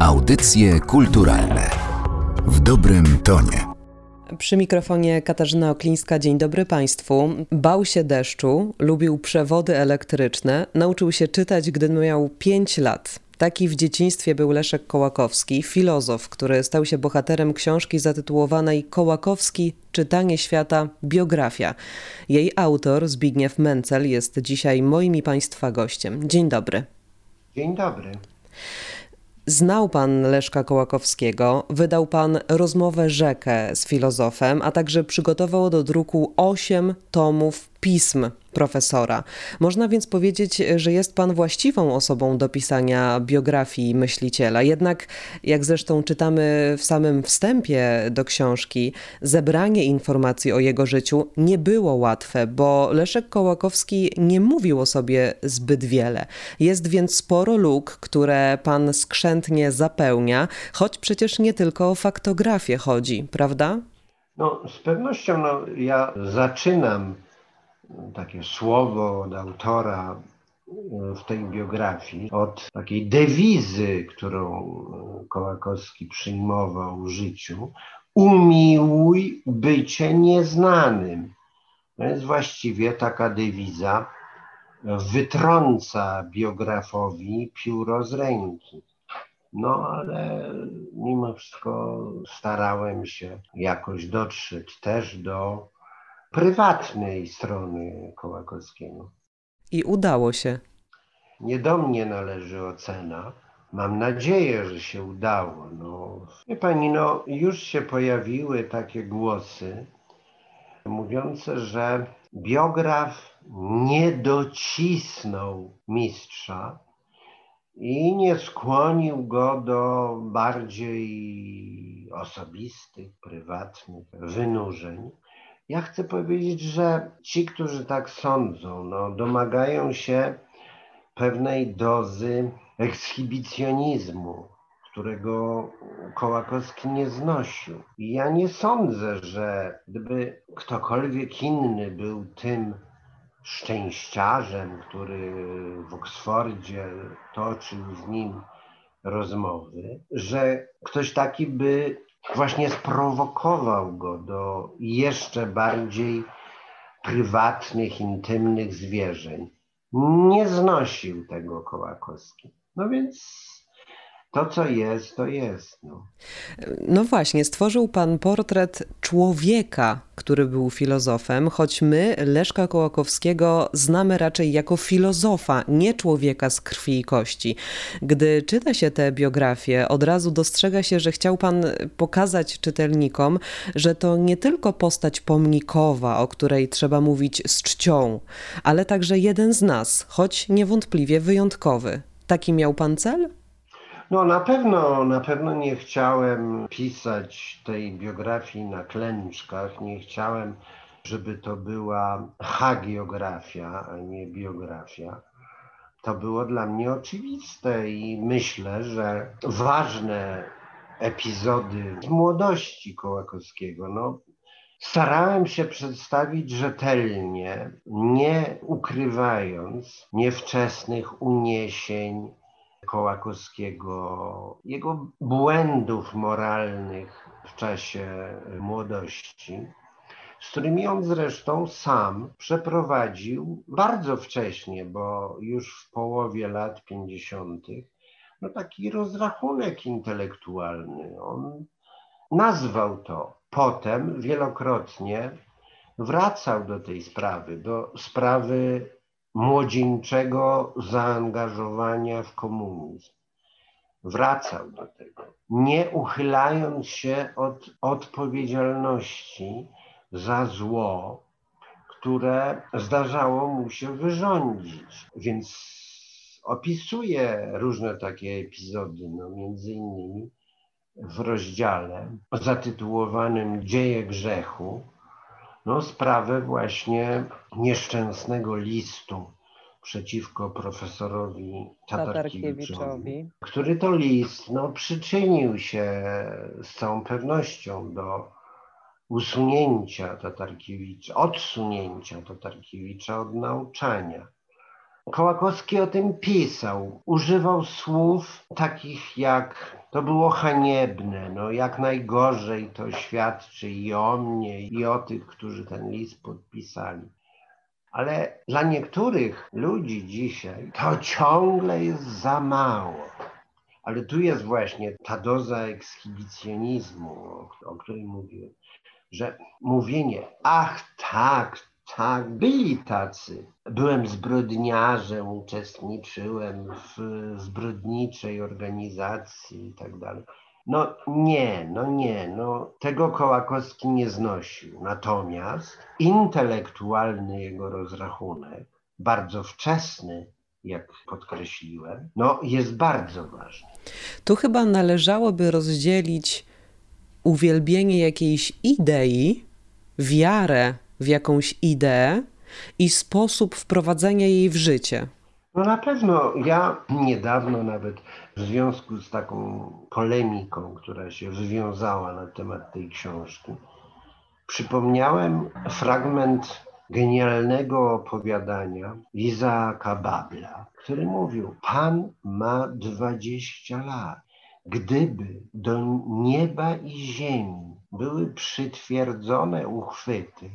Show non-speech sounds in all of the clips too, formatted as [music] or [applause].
Audycje kulturalne w dobrym tonie. Przy mikrofonie Katarzyna Oklińska. Dzień dobry Państwu. Bał się deszczu, lubił przewody elektryczne, nauczył się czytać, gdy miał 5 lat. Taki w dzieciństwie był Leszek Kołakowski, filozof, który stał się bohaterem książki zatytułowanej Kołakowski Czytanie świata biografia. Jej autor Zbigniew Mencel jest dzisiaj moim i Państwa gościem. Dzień dobry. Dzień dobry. Znał pan Leszka Kołakowskiego, wydał pan rozmowę Rzekę z filozofem, a także przygotował do druku osiem tomów pism profesora. Można więc powiedzieć, że jest pan właściwą osobą do pisania biografii myśliciela. Jednak, jak zresztą czytamy w samym wstępie do książki, zebranie informacji o jego życiu nie było łatwe, bo Leszek Kołakowski nie mówił o sobie zbyt wiele. Jest więc sporo luk, które pan skrzętnie zapełnia, choć przecież nie tylko o faktografię chodzi, prawda? No, z pewnością no, ja zaczynam takie słowo od autora e, w tej biografii, od takiej dewizy, którą Kołakowski przyjmował w życiu, umiłuj bycie nieznanym. To jest właściwie taka dewiza, wytrąca biografowi pióro z ręki. No ale mimo wszystko starałem się jakoś dotrzeć też do prywatnej strony Kołakowskiego. I udało się. Nie do mnie należy ocena. Mam nadzieję, że się udało. No, wie pani, no, już się pojawiły takie głosy mówiące, że biograf nie docisnął mistrza i nie skłonił go do bardziej osobistych, prywatnych wynurzeń. Ja chcę powiedzieć, że ci, którzy tak sądzą, no, domagają się pewnej dozy ekshibicjonizmu, którego Kołakowski nie znosił. I ja nie sądzę, że gdyby ktokolwiek inny był tym szczęściarzem, który w Oksfordzie toczył z nim rozmowy, że ktoś taki by właśnie sprowokował go do jeszcze bardziej prywatnych, intymnych zwierzeń. Nie znosił tego Kołakowski. No więc to, co jest, to jest. No. no właśnie, stworzył pan portret człowieka, który był filozofem, choć my Leszka Kołakowskiego znamy raczej jako filozofa, nie człowieka z krwi i kości. Gdy czyta się tę biografię, od razu dostrzega się, że chciał pan pokazać czytelnikom, że to nie tylko postać pomnikowa, o której trzeba mówić z czcią, ale także jeden z nas, choć niewątpliwie wyjątkowy. Taki miał pan cel? No na pewno, na pewno nie chciałem pisać tej biografii na klęczkach, nie chciałem, żeby to była hagiografia, a nie biografia. To było dla mnie oczywiste i myślę, że ważne epizody z młodości Kołakowskiego, no, starałem się przedstawić rzetelnie, nie ukrywając niewczesnych uniesień, Kołakowskiego, jego błędów moralnych w czasie młodości, z którymi on zresztą sam przeprowadził bardzo wcześnie, bo już w połowie lat 50., no taki rozrachunek intelektualny. On nazwał to. Potem wielokrotnie wracał do tej sprawy, do sprawy młodzieńczego zaangażowania w komunizm. Wracał do tego, nie uchylając się od odpowiedzialności za zło, które zdarzało mu się wyrządzić. Więc opisuje różne takie epizody, no między innymi w rozdziale zatytułowanym Dzieje grzechu, no, sprawę właśnie nieszczęsnego listu przeciwko profesorowi Tatarkiewiczowi, który to list no, przyczynił się z całą pewnością do usunięcia Tatarkiewicza, odsunięcia Tatarkiewicza od nauczania. Kołakowski o tym pisał. Używał słów takich jak to było haniebne, no jak najgorzej to świadczy i o mnie, i o tych, którzy ten list podpisali. Ale dla niektórych ludzi dzisiaj to ciągle jest za mało. Ale tu jest właśnie ta doza ekshibicjonizmu, o, której mówiłem, że mówienie, ach tak, tak, byli tacy. Byłem zbrodniarzem, uczestniczyłem w zbrodniczej organizacji i tak dalej. No nie, no nie, no tego Kołakowski nie znosił. Natomiast intelektualny jego rozrachunek, bardzo wczesny, jak podkreśliłem, no jest bardzo ważny. Tu chyba należałoby rozdzielić uwielbienie jakiejś idei, wiarę w jakąś ideę i sposób wprowadzenia jej w życie. No na pewno ja niedawno nawet w związku z taką polemiką, która się wywiązała na temat tej książki, przypomniałem fragment genialnego opowiadania Izaaka Babla, który mówił: Pan ma 20 lat. Gdyby do nieba i ziemi były przytwierdzone uchwyty,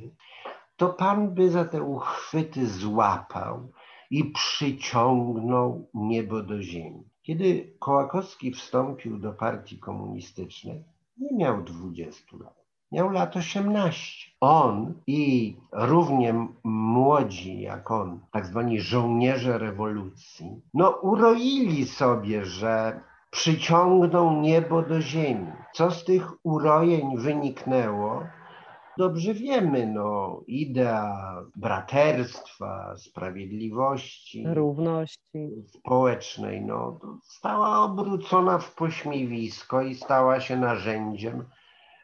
to Pan by za te uchwyty złapał i przyciągnął niebo do ziemi. Kiedy Kołakowski wstąpił do partii komunistycznej, nie miał 20 lat. Miał lat 18. On i równie młodzi jak on, tak zwani żołnierze rewolucji, no uroili sobie, że przyciągną niebo do ziemi. Co z tych urojeń wyniknęło? Dobrze wiemy, no, idea braterstwa, sprawiedliwości, równości społecznej, no, stała obrócona w pośmiewisko i stała się narzędziem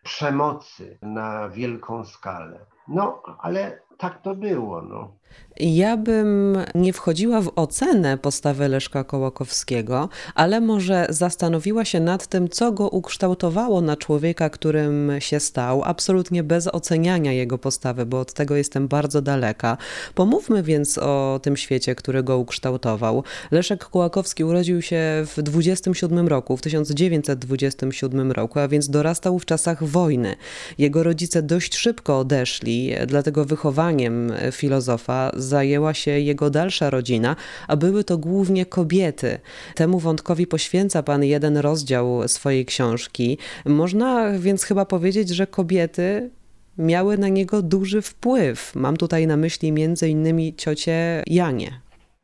przemocy na wielką skalę. No, ale tak to było. No. Ja bym nie wchodziła w ocenę postawy Leszka Kołakowskiego, ale może zastanowiła się nad tym, co go ukształtowało na człowieka, którym się stał, absolutnie bez oceniania jego postawy, bo od tego jestem bardzo daleka. Pomówmy więc o tym świecie, który go ukształtował. Leszek Kołakowski urodził się w 27 roku, w 1927 roku, a więc dorastał w czasach wojny. Jego rodzice dość szybko odeszli, dlatego wychowaniem filozofa zajęła się jego dalsza rodzina, a były to głównie kobiety. Temu wątkowi poświęca pan jeden rozdział swojej książki. Można więc chyba powiedzieć, że kobiety miały na niego duży wpływ. Mam tutaj na myśli między innymi ciocie Janie.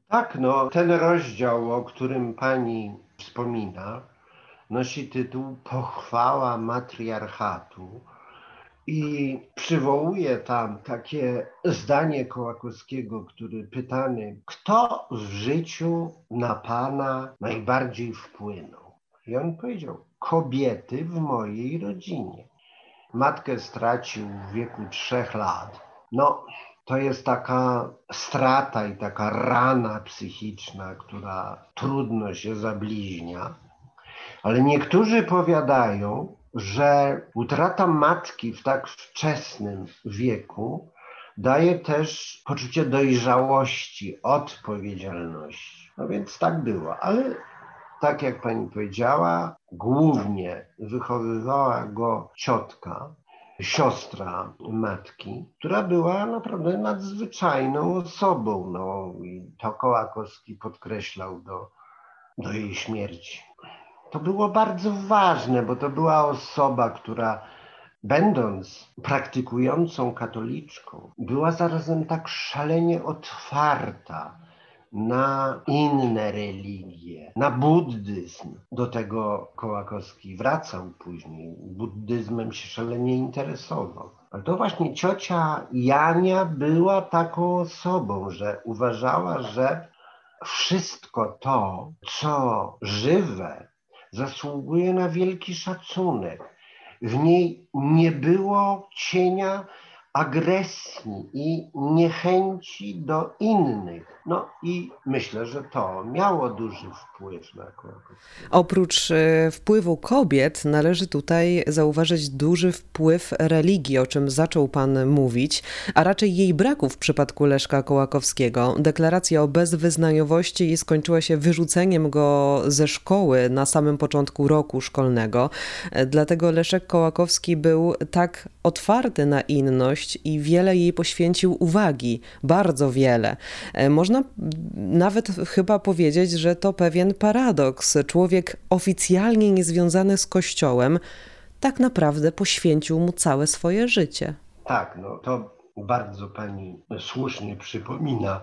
Tak, no ten rozdział, o którym pani wspomina, nosi tytuł Pochwała matriarchatu i przywołuje tam takie zdanie Kołakowskiego, który pytany, kto w życiu na Pana najbardziej wpłynął? I on powiedział, kobiety w mojej rodzinie. Matkę stracił w wieku trzech lat. No, to jest taka strata i taka rana psychiczna, która trudno się zabliźnia. Ale niektórzy powiadają, że utrata matki w tak wczesnym wieku daje też poczucie dojrzałości, odpowiedzialności. No więc tak było, ale tak jak pani powiedziała, głównie wychowywała go ciotka, siostra matki, która była naprawdę nadzwyczajną osobą. No, i to Kołakowski podkreślał do, do jej śmierci to było bardzo ważne, bo to była osoba, która będąc praktykującą katoliczką, była zarazem tak szalenie otwarta na inne religie, na buddyzm. Do tego Kołakowski wracał później. Buddyzmem się szalenie interesował. Ale to właśnie ciocia Jania była taką osobą, że uważała, że wszystko to, co żywe, zasługuje na wielki szacunek. W niej nie było cienia agresji i niechęci do innych. No i myślę, że to miało duży wpływ na Kołakowskiego. Oprócz e, wpływu kobiet należy tutaj zauważyć duży wpływ religii, o czym zaczął pan mówić, a raczej jej braku w przypadku Leszka Kołakowskiego. Deklaracja o bezwyznaniowości skończyła się wyrzuceniem go ze szkoły na samym początku roku szkolnego. E, dlatego Leszek Kołakowski był tak otwarty na inność i wiele jej poświęcił uwagi, bardzo wiele. E, można nawet chyba powiedzieć, że to pewien paradoks. Człowiek oficjalnie niezwiązany z Kościołem tak naprawdę poświęcił mu całe swoje życie. Tak, no to bardzo pani słusznie przypomina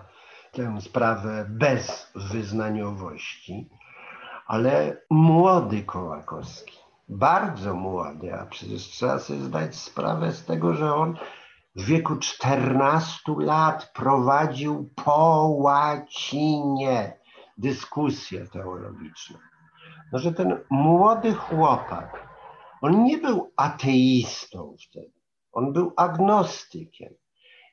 tę sprawę bezwyznaniowości, ale młody Kołakowski, bardzo młody, a przecież trzeba sobie zdać sprawę z tego, że on w wieku 14 lat prowadził po łacinie dyskusje teologiczne. No, że ten młody chłopak, on nie był ateistą wtedy, on był agnostykiem.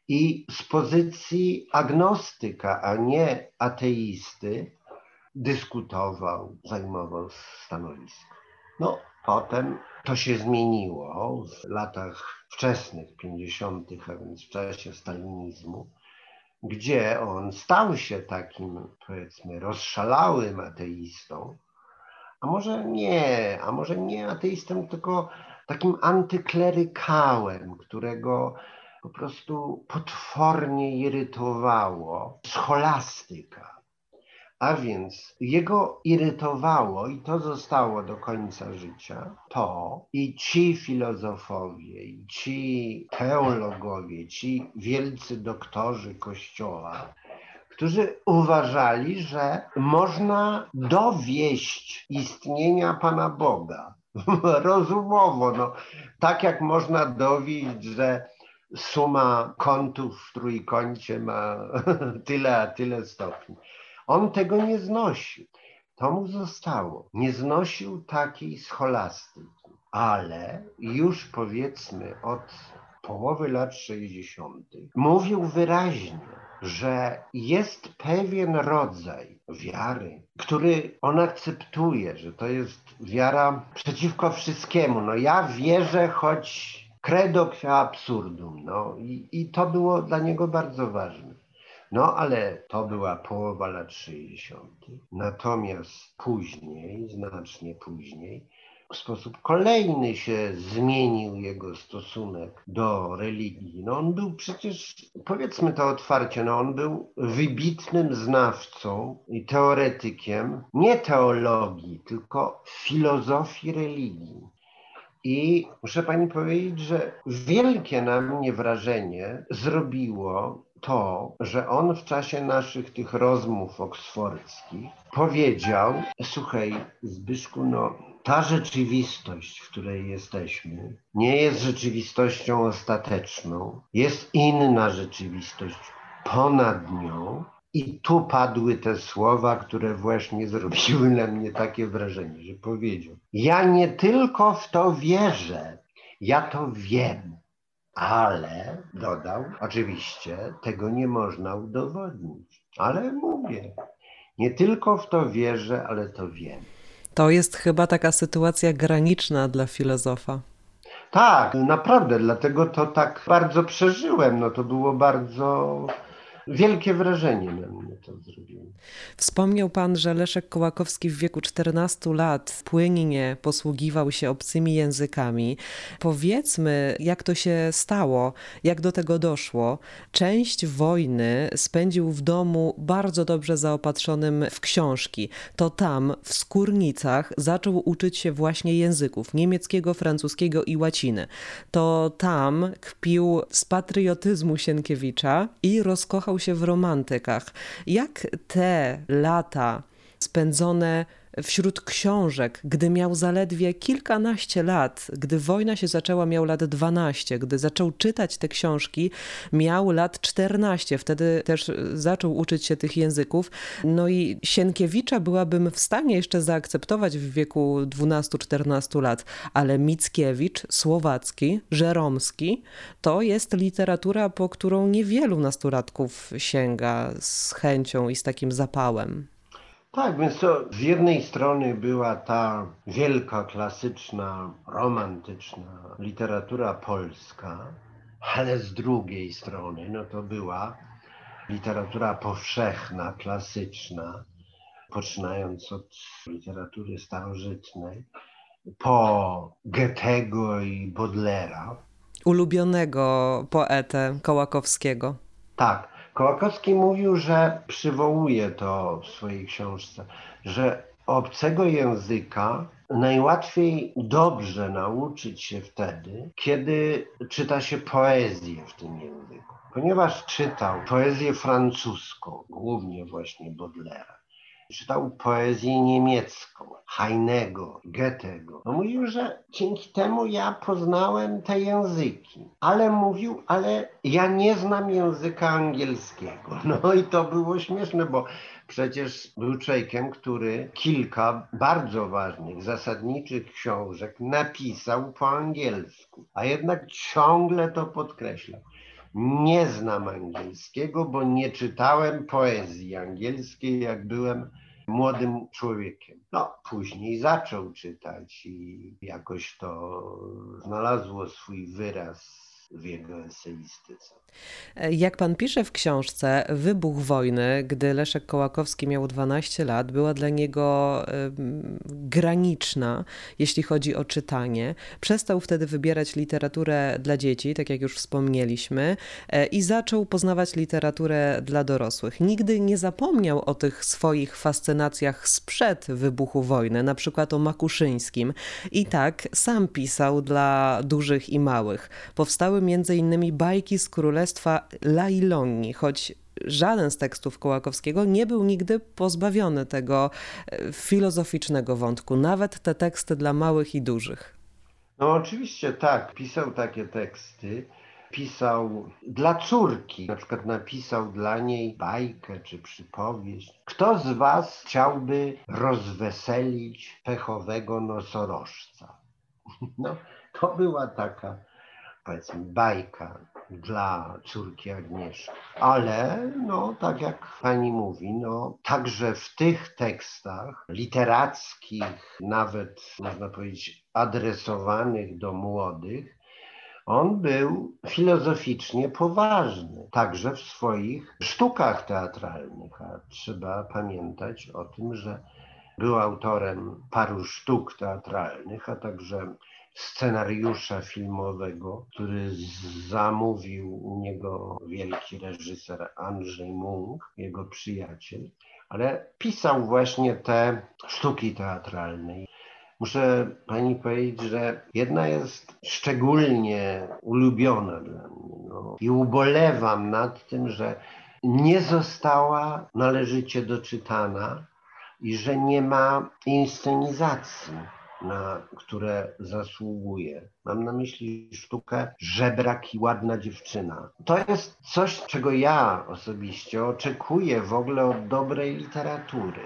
I z pozycji agnostyka, a nie ateisty, dyskutował, zajmował stanowisko. No, potem to się zmieniło w latach wczesnych, 50., a więc w czasie stalinizmu, gdzie on stał się takim, powiedzmy, rozszalałym ateistą, a może nie, a może nie ateistą, tylko takim antyklerykałem, którego po prostu potwornie irytowało scholastyka a więc jego irytowało i to zostało do końca życia, to i ci filozofowie, i ci teologowie, ci wielcy doktorzy Kościoła, którzy uważali, że można dowieść istnienia Pana Boga [laughs] rozumowo, no, tak jak można dowieść, że suma kątów w trójkącie ma [laughs] tyle a tyle stopni. On tego nie znosił. To mu zostało. Nie znosił takiej scholastyki, ale już powiedzmy od połowy lat 60. mówił wyraźnie, że jest pewien rodzaj wiary, który on akceptuje, że to jest wiara przeciwko wszystkiemu. No ja wierzę, choć credo absurdum. No i, i to było dla niego bardzo ważne. No ale to była połowa lat 60. Natomiast później, znacznie później, w sposób kolejny się zmienił jego stosunek do religii. No on był przecież, powiedzmy to otwarcie, no on był wybitnym znawcą i teoretykiem nie teologii, tylko filozofii religii. I muszę pani powiedzieć, że wielkie na mnie wrażenie zrobiło to, że on w czasie naszych tych rozmów oksfordzkich powiedział: Słuchaj, Zbyszku, no, ta rzeczywistość, w której jesteśmy, nie jest rzeczywistością ostateczną, jest inna rzeczywistość ponad nią. I tu padły te słowa, które właśnie zrobiły na mnie takie wrażenie, że powiedział: Ja nie tylko w to wierzę, ja to wiem. Ale dodał, oczywiście tego nie można udowodnić, ale mówię, nie tylko w to wierzę, ale to wiem. To jest chyba taka sytuacja graniczna dla filozofa. Tak, naprawdę, dlatego to tak bardzo przeżyłem. No to było bardzo wielkie wrażenie na mnie to zrobiło. Wspomniał pan, że Leszek Kołakowski w wieku 14 lat płynnie posługiwał się obcymi językami. Powiedzmy, jak to się stało, jak do tego doszło. Część wojny spędził w domu bardzo dobrze zaopatrzonym w książki. To tam, w Skórnicach, zaczął uczyć się właśnie języków niemieckiego, francuskiego i łaciny. To tam kpił z patriotyzmu Sienkiewicza i rozkochał się w romantykach. Jak te lata spędzone wśród książek, gdy miał zaledwie kilkanaście lat, gdy wojna się zaczęła, miał lat 12, gdy zaczął czytać te książki, miał lat 14, wtedy też zaczął uczyć się tych języków. No i Sienkiewicza byłabym w stanie jeszcze zaakceptować w wieku 12-14 lat, ale Mickiewicz, Słowacki, Żeromski to jest literatura, po którą niewielu nastolatków sięga z chęcią i z takim zapałem. Tak, więc to z jednej strony była ta wielka, klasyczna, romantyczna literatura polska, ale z drugiej strony no to była literatura powszechna, klasyczna, poczynając od literatury starożytnej, po Goethego i Baudelaire. Ulubionego poetę Kołakowskiego. Tak, Kołakowski mówił, że przywołuje to w swojej książce, że obcego języka najłatwiej dobrze nauczyć się wtedy, kiedy czyta się poezję w tym języku. Ponieważ czytał poezję francuską, głównie właśnie Baudelaire'a, czytał poezję niemiecką, Heinego, Goethego. No mówił, że dzięki temu ja poznałem te języki. Ale mówił, ale ja nie znam języka angielskiego. [laughs] No i to było śmieszne, bo przecież był człowiekiem, który kilka bardzo ważnych, zasadniczych książek napisał po angielsku, a jednak ciągle to podkreślał. Nie znam angielskiego, bo nie czytałem poezji angielskiej, jak byłem młodym człowiekiem. No, później zaczął czytać i jakoś to znalazło swój wyraz w jego eseistyce. Jak pan pisze w książce, wybuch wojny, gdy Leszek Kołakowski miał 12 lat, była dla niego graniczna, jeśli chodzi o czytanie. Przestał wtedy wybierać literaturę dla dzieci, tak jak już wspomnieliśmy, e, i zaczął poznawać literaturę dla dorosłych. Nigdy nie zapomniał o tych swoich fascynacjach sprzed wybuchu wojny, na przykład o Makuszyńskim. I tak sam pisał dla dużych i małych. Powstały innymi bajki z królestwa Lailonii, choć żaden z tekstów Kołakowskiego nie był nigdy pozbawiony tego e, filozoficznego wątku, nawet te teksty dla małych i dużych. No oczywiście tak, pisał takie teksty. Pisał dla córki, na przykład napisał dla niej bajkę czy przypowieść. Kto z was chciałby rozweselić pechowego nosorożca? [laughs] No, to była taka powiedzmy bajka dla córki Agnieszki. Ale no, tak jak pani mówi, no, także w tych tekstach literackich, nawet można powiedzieć adresowanych do młodych, on był filozoficznie poważny, także w swoich sztukach teatralnych. A trzeba pamiętać o tym, że był autorem paru sztuk teatralnych, a także scenariusza filmowego, który zamówił u niego wielki reżyser Andrzej Munk, jego przyjaciel, ale pisał właśnie te sztuki teatralne. Muszę pani powiedzieć, że jedna jest szczególnie ulubiona dla mnie no, i ubolewam nad tym, że nie została należycie doczytana i że nie ma inscenizacji na które zasługuje. Mam na myśli sztukę Żebrak i ładna dziewczyna. To jest coś, czego ja osobiście oczekuję w ogóle od dobrej literatury.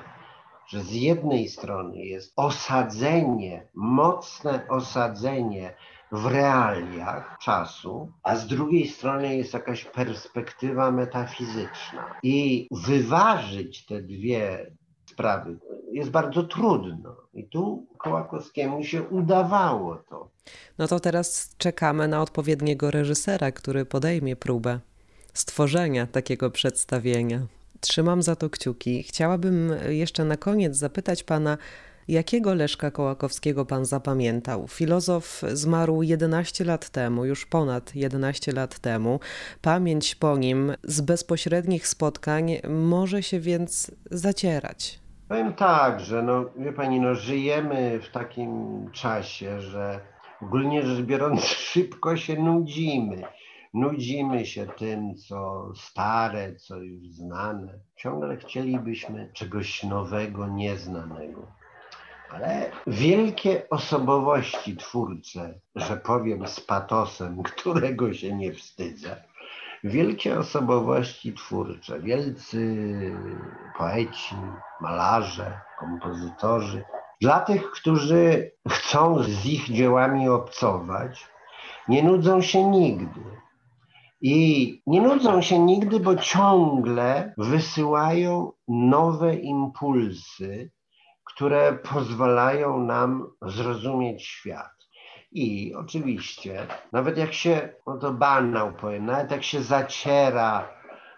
Że z jednej strony jest osadzenie, mocne osadzenie w realiach czasu, a z drugiej strony jest jakaś perspektywa metafizyczna. I wyważyć te dwie sprawy jest bardzo trudno. I tu Kołakowskiemu się udawało to. No to teraz czekamy na odpowiedniego reżysera, który podejmie próbę stworzenia takiego przedstawienia. Trzymam za to kciuki. Chciałabym jeszcze na koniec zapytać pana, Jakiego Leszka Kołakowskiego pan zapamiętał? Filozof zmarł 11 lat temu, już ponad 11 lat temu. Pamięć po nim z bezpośrednich spotkań może się więc zacierać. Powiem tak, że no, wie pani, no, żyjemy w takim czasie, że ogólnie rzecz biorąc [laughs] szybko się nudzimy. Nudzimy się tym, co stare, co już znane. Ciągle chcielibyśmy czegoś nowego, nieznanego. Ale wielkie osobowości twórcze, że powiem z patosem, [laughs] którego się nie wstydzę, wielkie osobowości twórcze, wielcy poeci, malarze, kompozytorzy, dla tych, którzy chcą z ich dziełami obcować, nie nudzą się nigdy. I nie nudzą się nigdy, bo ciągle wysyłają nowe impulsy, które pozwalają nam zrozumieć świat. I oczywiście, nawet jak się, no to banał powiem, nawet jak się zaciera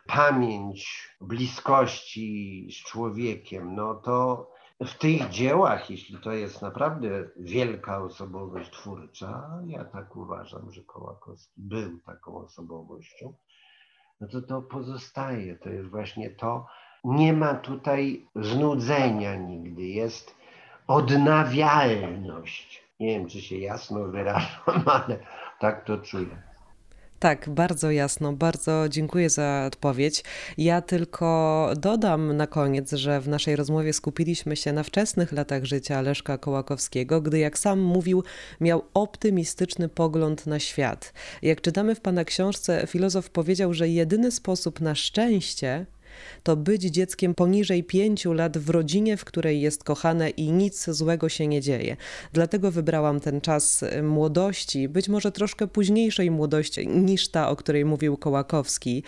pamięć bliskości z człowiekiem, no to w tych dziełach, jeśli to jest naprawdę wielka osobowość twórcza, ja tak uważam, że Kołakowski był taką osobowością, no to to pozostaje. To jest właśnie to, nie ma tutaj znudzenia nigdy, jest odnawialność. Nie wiem, czy się jasno wyrażam, [laughs] ale tak to czuję. Tak, bardzo jasno, bardzo dziękuję za odpowiedź. Ja tylko dodam na koniec, że w naszej rozmowie skupiliśmy się na wczesnych latach życia Leszka Kołakowskiego, gdy, jak sam mówił, miał optymistyczny pogląd na świat. Jak czytamy w pana książce, filozof powiedział, że jedyny sposób na szczęście to być dzieckiem poniżej pięciu lat w rodzinie, w której jest kochane i nic złego się nie dzieje. Dlatego wybrałam ten czas młodości, być może troszkę późniejszej młodości niż ta, o której mówił Kołakowski,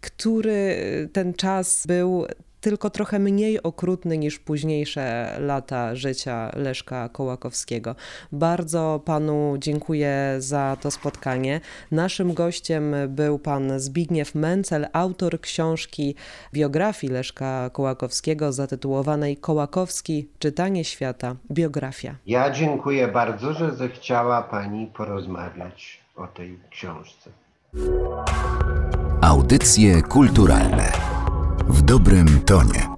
który ten czas był tylko trochę mniej okrutny niż późniejsze lata życia Leszka Kołakowskiego. Bardzo panu dziękuję za to spotkanie. Naszym gościem był pan Zbigniew Mencel, autor książki biografii Leszka Kołakowskiego zatytułowanej Kołakowski Czytanie świata biografia. Ja dziękuję bardzo, że zechciała pani porozmawiać o tej książce. Audycje kulturalne w dobrym tonie.